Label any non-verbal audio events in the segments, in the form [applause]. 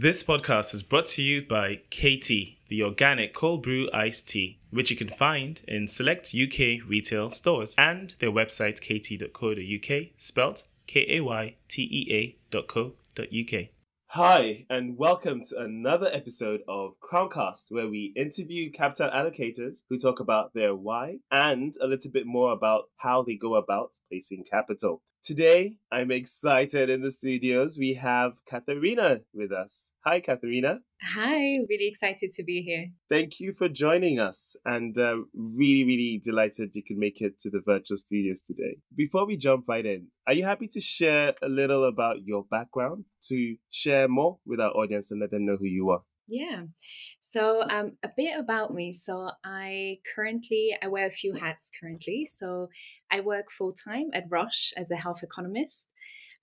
This podcast is brought to you by Kaytea, the organic cold brew iced tea, which you can find in select UK retail stores and their website kaytea.co.uk, spelt K A Y T E A.co.uk. Hi, and welcome to another episode of Crowncast, where we interview capital allocators who talk about their why and a little bit more about how they go about placing capital. Today, I'm excited in the studios. We have Katharina with us. Hi, Katharina. Hi, really excited to be here. Thank you for joining us and uh, really, really delighted you could make it to the virtual studios today. Before we jump right in, are you happy to share a little about your background to share more with our audience and let them know who you are? Yeah. So um, a bit about me. So I currently I wear a few hats currently. So I work full time at Roche as a health economist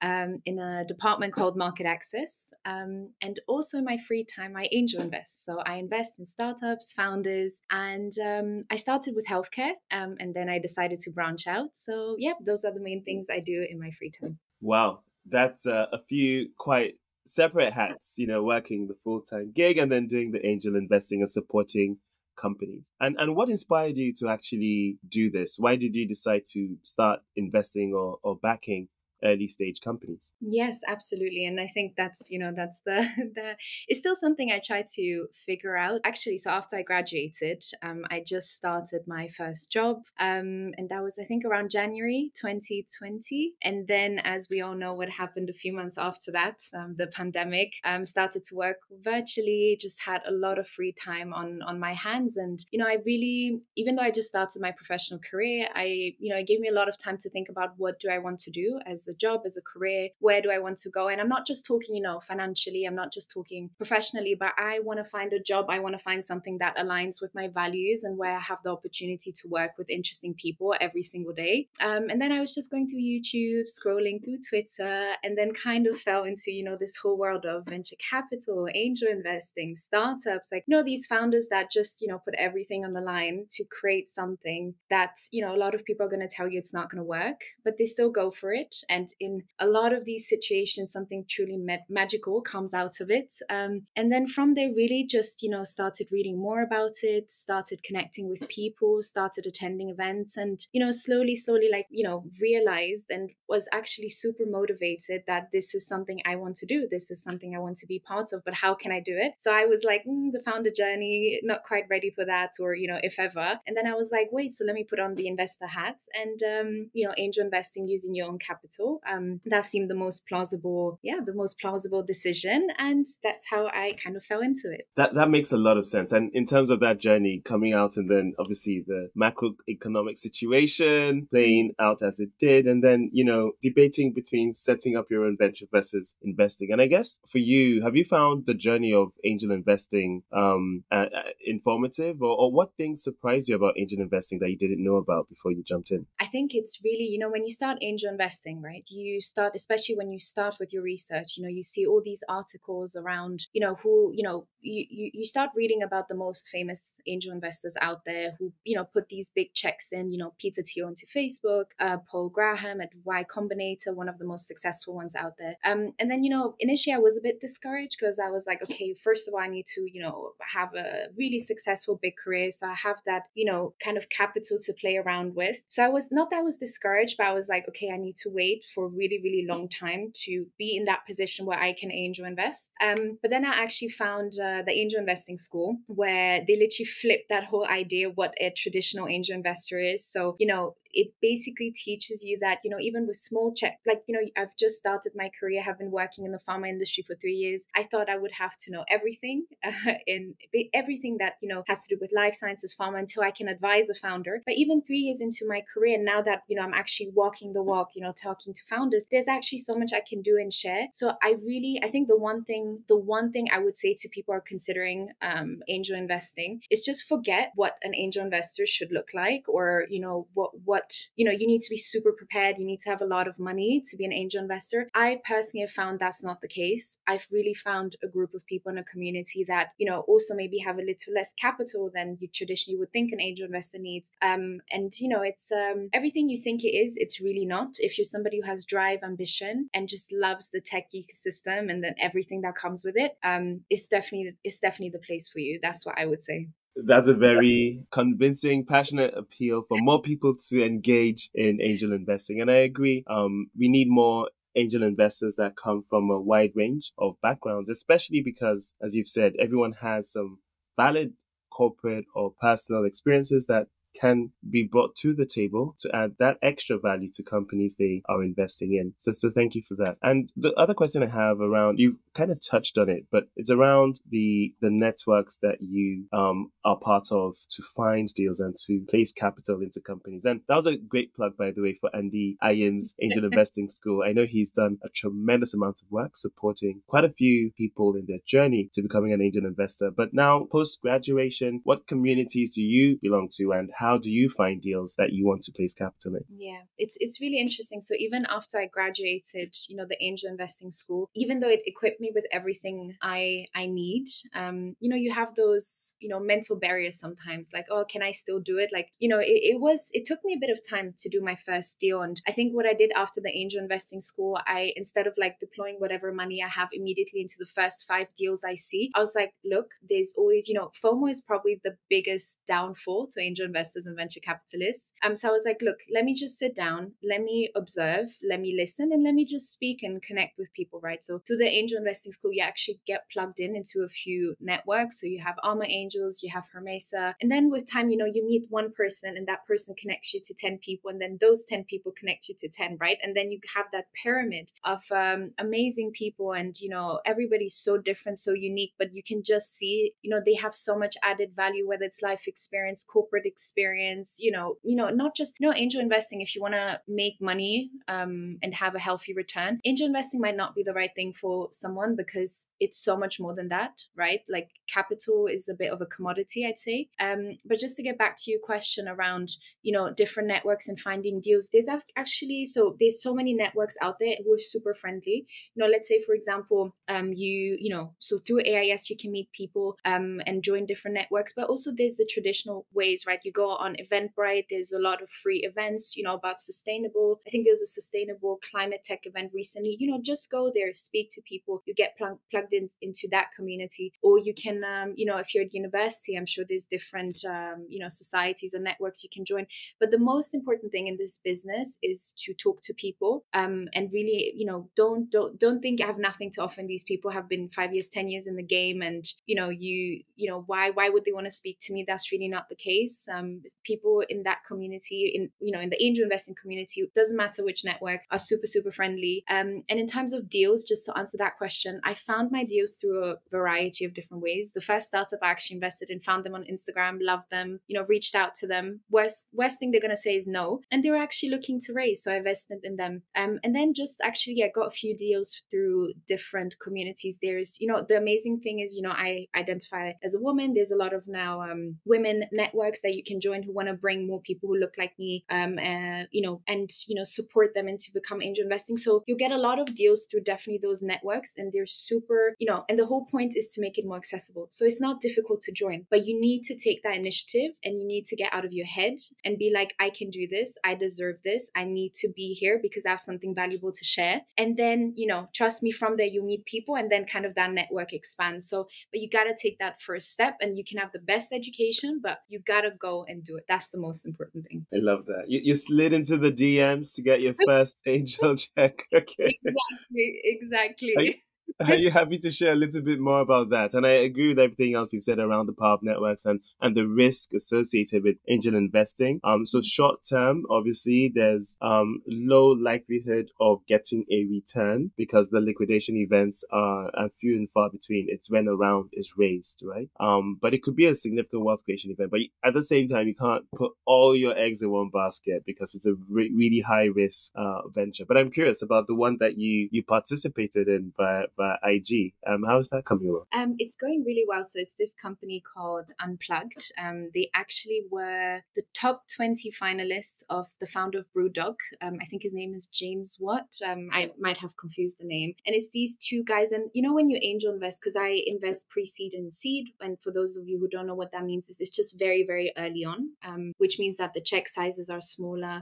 um, in a department [laughs] called Market Access. Um, and also in my free time, I angel invest. So I invest in startups, founders, and um, I started with healthcare um, and then I decided to branch out. So, yeah, those are the main things I do in my free time. Wow. That's uh, a few quite separate hats, you know, working the full time gig and then doing the angel investing and supporting companies. And and what inspired you to actually do this? Why did you decide to start investing or, or backing early stage companies. Yes absolutely and i think that's you know that's the [laughs] the it's still something i try to figure out. Actually so after i graduated um, i just started my first job um, and that was i think around january 2020 and then as we all know what happened a few months after that um, the pandemic um, started to work virtually just had a lot of free time on on my hands and you know i really even though i just started my professional career i you know it gave me a lot of time to think about what do i want to do as a job, as a career? Where do I want to go? And I'm not just talking, you know, financially, I'm not just talking professionally, but I want to find a job. I want to find something that aligns with my values and where I have the opportunity to work with interesting people every single day. Um, and then I was just going through YouTube, scrolling through Twitter, and then kind of fell into, you know, this whole world of venture capital, angel investing, startups, like, you know, these founders that just, you know, put everything on the line to create something that, you know, a lot of people are going to tell you it's not going to work, but they still go for it. And in a lot of these situations, something truly ma- magical comes out of it. Um, and then from there, really just, you know, started reading more about it, started connecting with people, started attending events, and, you know, slowly, slowly, like, you know, realized and was actually super motivated that this is something I want to do. This is something I want to be part of, but how can I do it? So I was like, mm, the founder journey, not quite ready for that, or, you know, if ever. And then I was like, wait, so let me put on the investor hat and, um, you know, angel investing using your own capital um, that seemed the most plausible, yeah, the most plausible decision, and that's how I kind of fell into it. That that makes a lot of sense. And in terms of that journey coming out, and then obviously the macroeconomic situation playing out as it did, and then you know debating between setting up your own venture versus investing. And I guess for you, have you found the journey of angel investing um, uh, uh, informative, or, or what things surprised you about angel investing that you didn't know about before you jumped in? I think it's really, you know, when you start angel investing, right? You start especially when you start with your research you know you see all these articles around you know who you know you, you, you start reading about the most famous angel investors out there who you know put these big checks in you know peter thiel into facebook uh, paul graham at y combinator one of the most successful ones out there. Um, and then you know initially i was a bit discouraged because i was like [laughs] okay first of all i need to you know have a really successful big career so i have that you know kind of capital to play around with. So i was not that i was discouraged but i was like okay i need to wait for a really really long time to be in that position where i can angel invest um, but then i actually found uh, the angel investing school where they literally flipped that whole idea what a traditional angel investor is. So, you know, it basically teaches you that you know even with small check like you know i've just started my career have been working in the pharma industry for three years. I thought i would have to know everything [laughs] uh, in everything that you know has to do with life sciences pharma until i can advise a founder. But even three years into my career now that you know i'm actually walking the walk you know talking to founders there's actually so much i can do and share. So i really i think the one thing the one thing i would say to people are considering um, angel investing is just forget what an angel investor should look like or you know what what you know you need to be super prepared. You need to have a lot of money to be an angel investor. I personally have found that's not the case. I've really found a group of people in a community that you know also maybe have a little less capital than you traditionally would think an angel investor needs. Um, and you know it's um, everything you think it is it's really not. If you're somebody who has drive, ambition, and just loves the tech ecosystem and then everything that comes with it, um, it's definitely it's definitely the place for you. That's what I would say. That's a very convincing, passionate appeal for more people to engage in angel investing. And I agree. Um, we need more angel investors that come from a wide range of backgrounds, especially because, as you've said, everyone has some valid corporate or personal experiences that can be brought to the table to add that extra value to companies they are investing in. So, so thank you for that. And the other question I have around, you kind of touched on it, but it's around the, the networks that you, um, are part of to find deals and to place capital into companies. And that was a great plug, by the way, for Andy Ayim's [laughs] Angel Investing School. I know he's done a tremendous amount of work supporting quite a few people in their journey to becoming an angel investor. But now, post graduation, what communities do you belong to and how how do you find deals that you want to place capital in? Yeah, it's it's really interesting. So even after I graduated, you know, the angel investing school, even though it equipped me with everything I I need, um, you know, you have those, you know, mental barriers sometimes, like, oh, can I still do it? Like, you know, it, it was it took me a bit of time to do my first deal. And I think what I did after the angel investing school, I instead of like deploying whatever money I have immediately into the first five deals I see, I was like, look, there's always, you know, FOMO is probably the biggest downfall to angel investors investors and venture capitalists. Um, so I was like, look, let me just sit down, let me observe, let me listen, and let me just speak and connect with people, right? So to the angel investing school, you actually get plugged in into a few networks. So you have Alma Angels, you have Hermesa, and then with time, you know, you meet one person, and that person connects you to ten people, and then those ten people connect you to ten, right? And then you have that pyramid of um, amazing people, and you know, everybody's so different, so unique, but you can just see, you know, they have so much added value, whether it's life experience, corporate experience experience you know you know not just you know angel investing if you want to make money um, and have a healthy return angel investing might not be the right thing for someone because it's so much more than that right? Like capital is a bit of a commodity i'd say. Um, but just to get back to your question around you know different networks and finding deals there's actually so there's so many networks out there who are super friendly. You know let's say for example um, you you know so through ais you can meet people um, and join different networks but also there's the traditional ways right? You go on Eventbrite. There's a lot of free events, you know, about sustainable. I think there was a sustainable climate tech event recently. You know, just go there, speak to people. You get plug- plugged in, into that community, or you can, um, you know, if you're at university, I'm sure there's different, um, you know, societies or networks you can join. But the most important thing in this business is to talk to people, um, and really, you know, don't don't don't think I have nothing to offer. And these people have been five years, ten years in the game, and you know, you you know, why why would they want to speak to me? That's really not the case. Um, people in that community in you know in the angel investing community doesn't matter which network are super super friendly. Um, and in terms of deals just to answer that question i found my deals through a variety of different ways. The first startup i actually invested in found them on instagram loved them you know reached out to them. Worst worst thing they're going to say is no and they were actually looking to raise so i invested in them. Um, and then just actually i got a few deals through different communities. There's you know the amazing thing is you know i identify as a woman. There's a lot of now um, women networks that you can join who want to bring more people who look like me, um, uh, you know, and you know, support them into become angel investing. So you get a lot of deals through definitely those networks, and they're super, you know, and the whole point is to make it more accessible. So it's not difficult to join, but you need to take that initiative and you need to get out of your head and be like, I can do this, I deserve this, I need to be here because I have something valuable to share. And then, you know, trust me, from there you meet people, and then kind of that network expands. So, but you got to take that first step, and you can have the best education, but you got to go and do it. That's the most important thing. I love that. You, you slid into the DMs to get your [laughs] first angel [laughs] check. Okay. Exactly. Exactly. [laughs] Are you happy to share a little bit more about that? And I agree with everything else you've said around the power of networks and, and the risk associated with angel investing. Um, so short term, obviously, there's um low likelihood of getting a return because the liquidation events are, are few and far between. It's when a round is raised, right? Um, but it could be a significant wealth creation event. But at the same time, you can't put all your eggs in one basket because it's a re- really high risk uh, venture. But I'm curious about the one that you you participated in via via IG. Um, how is that coming along? Um, it's going really well. So it's this company called Unplugged. Um, they actually were the top 20 finalists of the founder of Brewdog. Um, I think his name is James Watt. Um, I might have confused the name. And it's these two guys. And you know, when you angel invest, because I invest pre-seed and seed, and for those of you who don't know what that means, is it's just very, very early on, um, which means that the check sizes are smaller,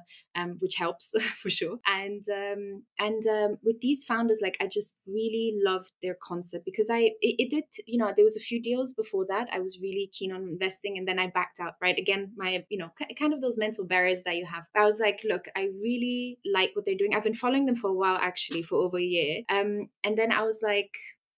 which helps [laughs] for sure. And and with these founders, like I just really loved their concept because I it, it did you know there was a few deals before that I was really keen on investing, and then I backed out. Right again, my you know kind of those mental barriers that you have. I was like, look, I really like what they're doing. I've been following them for a while actually, for over a year. Um, and then I was like,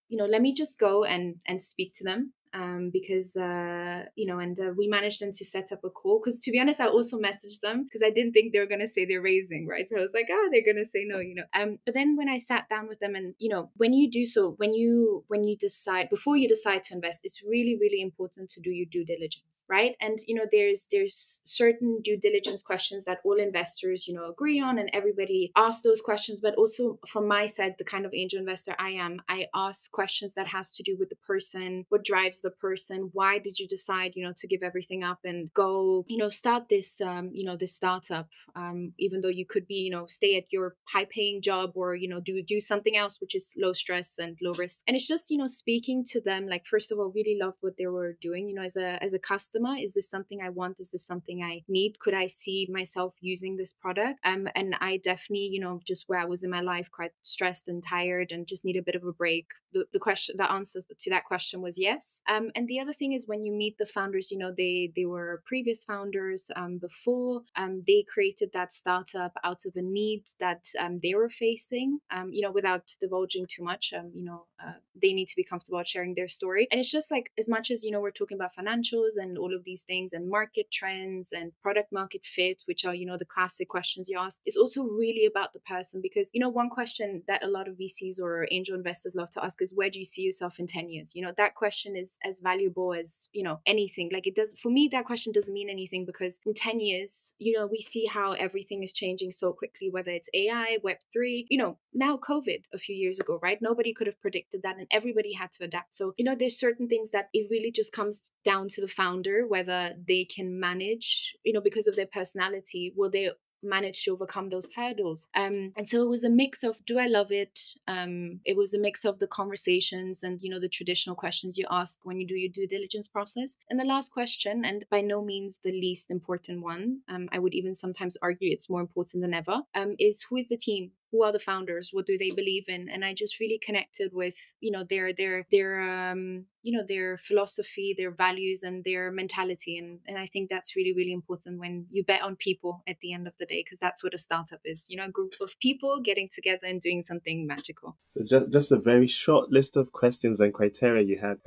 you know, let me just go and and speak to them um, because uh, you know, and uh, we managed them to set up a call. Because to be honest, I also messaged them because I didn't think they were gonna say they're raising, right? So I was like, oh, they're gonna say no, you know. Um, but then when I sat down with them, and you know, when you do so, when you when you decide before you decide to invest, it's really really important to do your due diligence, right? And you know, there's there's certain due diligence questions that all investors you know agree on, and everybody asks those questions. But also from my side, the kind of angel investor I am, I ask questions that has to do with the person, what drives the person why did you decide you know to give everything up and go you know start this um, you know this startup um, even though you could be you know stay at your high paying job or you know do do something else which is low stress and low risk? And it's just you know speaking to them like first of all really loved what they were doing you know as a as a customer is this something i want? Is this something i need? Could i see myself using this product? Um and i definitely you know just where i was in my life quite stressed and tired and just need a bit of a break. The, the question the answer to that question was yes. um, and the other thing is when you meet the founders, you know, they they were previous founders um, before. Um, they created that startup out of a need that um, they were facing. Um, you know, without divulging too much. Um, you know, uh, they need to be comfortable sharing their story. And it's just like as much as you know, we're talking about financials and all of these things and market trends and product market fit, which are you know the classic questions you ask. It's also really about the person because you know one question that a lot of VCs or angel investors love to ask is where do you see yourself in ten years? You know, that question is as valuable as you know anything. Like it does for me that question doesn't mean anything because in 10 years you know we see how everything is changing so quickly whether it's ai web3 you know now covid a few years ago right? Nobody could have predicted that and everybody had to adapt. So you know there's certain things that it really just comes down to the founder whether they can manage you know because of their personality will they managed to overcome those hurdles. Um, and so it was a mix of do I love it? Um, it was a mix of the conversations and you know the traditional questions you ask when you do your due diligence process. And the last question, and by no means the least important one, um, I would even sometimes argue it's more important than ever, um, is who is the team? Who are the founders? What do they believe in? And i just really connected with you know their their their um you know their philosophy their values and their mentality. And and i think that's really really important when you bet on people at the end of the day because that's what a startup is you know a group of people getting together and doing something magical. So just just a very short list of questions and criteria you had. [laughs]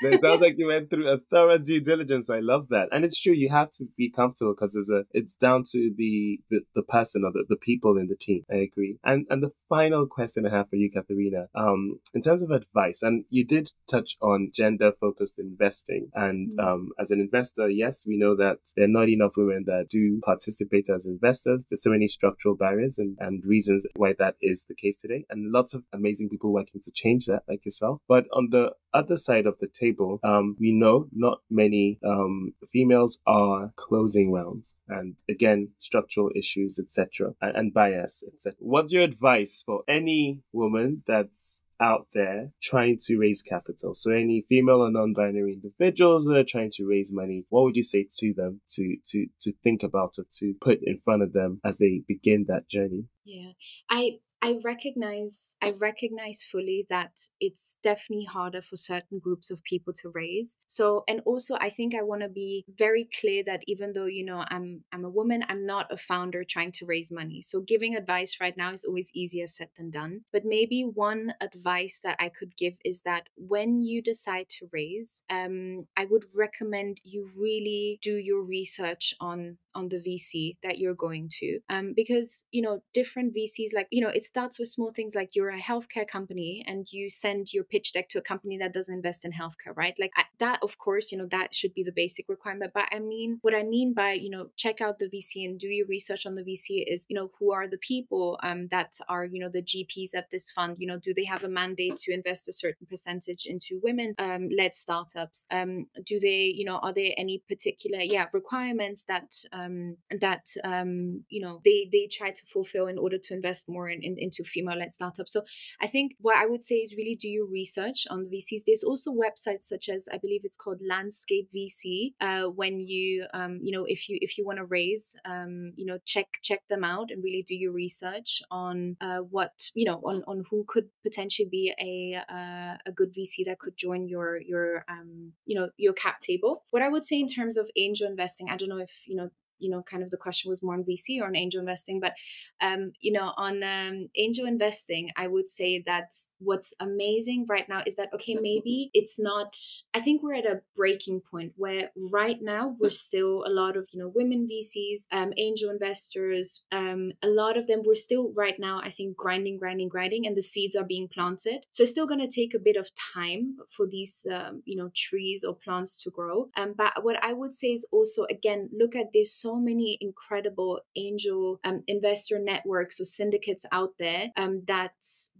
It sounds like you went through a thorough due diligence. I love that. And it's true you have to be comfortable because there's a it's down to the the, the person or the, the people in the team I agree. And and the final question I have for you, Katharina, um, in terms of advice, and you did touch on gender focused investing. And mm-hmm. um, as an investor, yes, we know that there are not enough women that do participate as investors. There's so many structural barriers and, and reasons why that is the case today. And lots of amazing people working to change that, like yourself. But on the other side of the table, um, we know not many um, females are closing rounds, and again, structural issues, etc., and, and bias, etc. What's your advice for any woman that's out there trying to raise capital. So any female or non-binary individuals that are trying to raise money, what would you say to them to to to think about or to put in front of them as they begin that journey? Yeah. I I recognize I recognize fully that it's definitely harder for certain groups of people to raise. So and also I think I want to be very clear that even though you know I'm I'm a woman, I'm not a founder trying to raise money. So giving advice right now is always easier said than done. But maybe one advice that I could give is that when you decide to raise, um, I would recommend you really do your research on on the VC that you're going to, um, because you know different VCs like you know it starts with small things like you're a healthcare company and you send your pitch deck to a company that doesn't invest in healthcare, right? Like that, of course, you know that should be the basic requirement. But I mean, what I mean by you know check out the VC and do your research on the VC is you know who are the people um, that are you know the GPs at this fund? You know, do they have a mandate to invest a certain percentage into women um, led startups? Um, do they you know are there any particular yeah requirements that um, that um, you know they they try to fulfill in order to invest more in, in into female led startups? So I think what I would say is really do your research on the VCs. There's also websites such as I believe it's called Landscape VC. Uh, when you um, you know if you if you want to raise um, you know check check them out and really do your research on uh, what you know on, on who could potentially be a uh, a good VC that could join your your um, you know your cap table. What I would say in terms of angel investing, I don't know if you know you know kind of the question was more on vc or on angel investing but um you know on um, angel investing i would say that what's amazing right now is that okay maybe it's not i think we're at a breaking point where right now we're still a lot of you know women vcs um angel investors um a lot of them we're still right now i think grinding grinding grinding and the seeds are being planted. So it's still going to take a bit of time for these um, you know trees or plants to grow. Um but what i would say is also again look at this so many incredible angel um, investor networks or syndicates out there um, that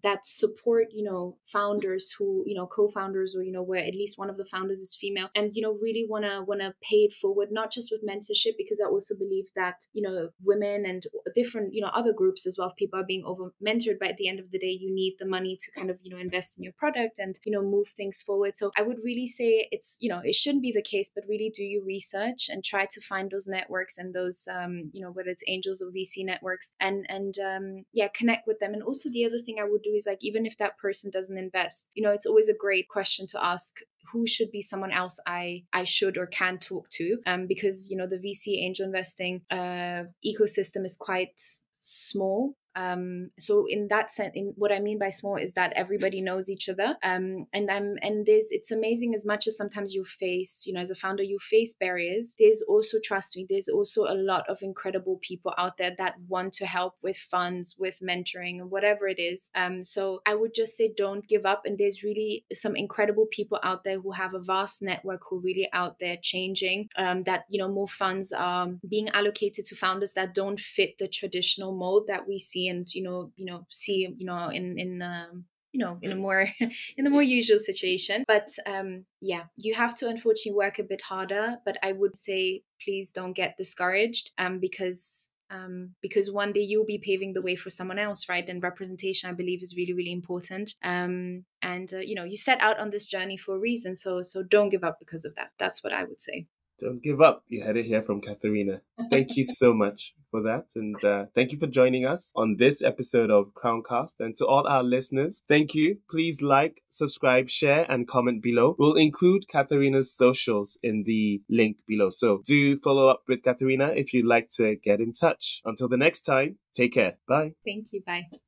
that support you know founders who you know co-founders or you know where at least one of the founders is female and you know really want to want to pay it forward not just with mentorship because I also believe that you know women and different you know other groups as well if people are being over mentored but at the end of the day you need the money to kind of you know invest in your product and you know move things forward. So I would really say it's you know it shouldn't be the case but really do your research and try to find those networks and those um, you know whether it's angels or vc networks and and um, yeah connect with them. And also the other thing i would do is like even if that person doesn't invest you know it's always a great question to ask who should be someone else I I should or can talk to um, because you know the VC angel investing uh, ecosystem is quite small um, so in that sense, in what I mean by small is that everybody knows each other. Um, and um, and there's it's amazing as much as sometimes you face, you know, as a founder, you face barriers. There's also trust me, there's also a lot of incredible people out there that want to help with funds, with mentoring, whatever it is. Um, so I would just say don't give up. And there's really some incredible people out there who have a vast network who really out there changing. Um, that you know more funds are being allocated to founders that don't fit the traditional mold that we see and you know you know see you know in in um, you know in a more [laughs] in the more usual situation but um yeah you have to unfortunately work a bit harder but i would say please don't get discouraged um because um, because one day you'll be paving the way for someone else, right? And representation, I believe, is really, really important. Um, and uh, you know, you set out on this journey for a reason, so so don't give up because of that. That's what I would say. Don't give up. You had it here from Katharina. Thank you so much for that. And uh, thank you for joining us on this episode of Crowncast. And to all our listeners, thank you. Please like, subscribe, share, and comment below. We'll include Katharina's socials in the link below. So do follow up with Katharina if you'd like to get in touch. Until the next time, take care. Bye. Thank you. Bye.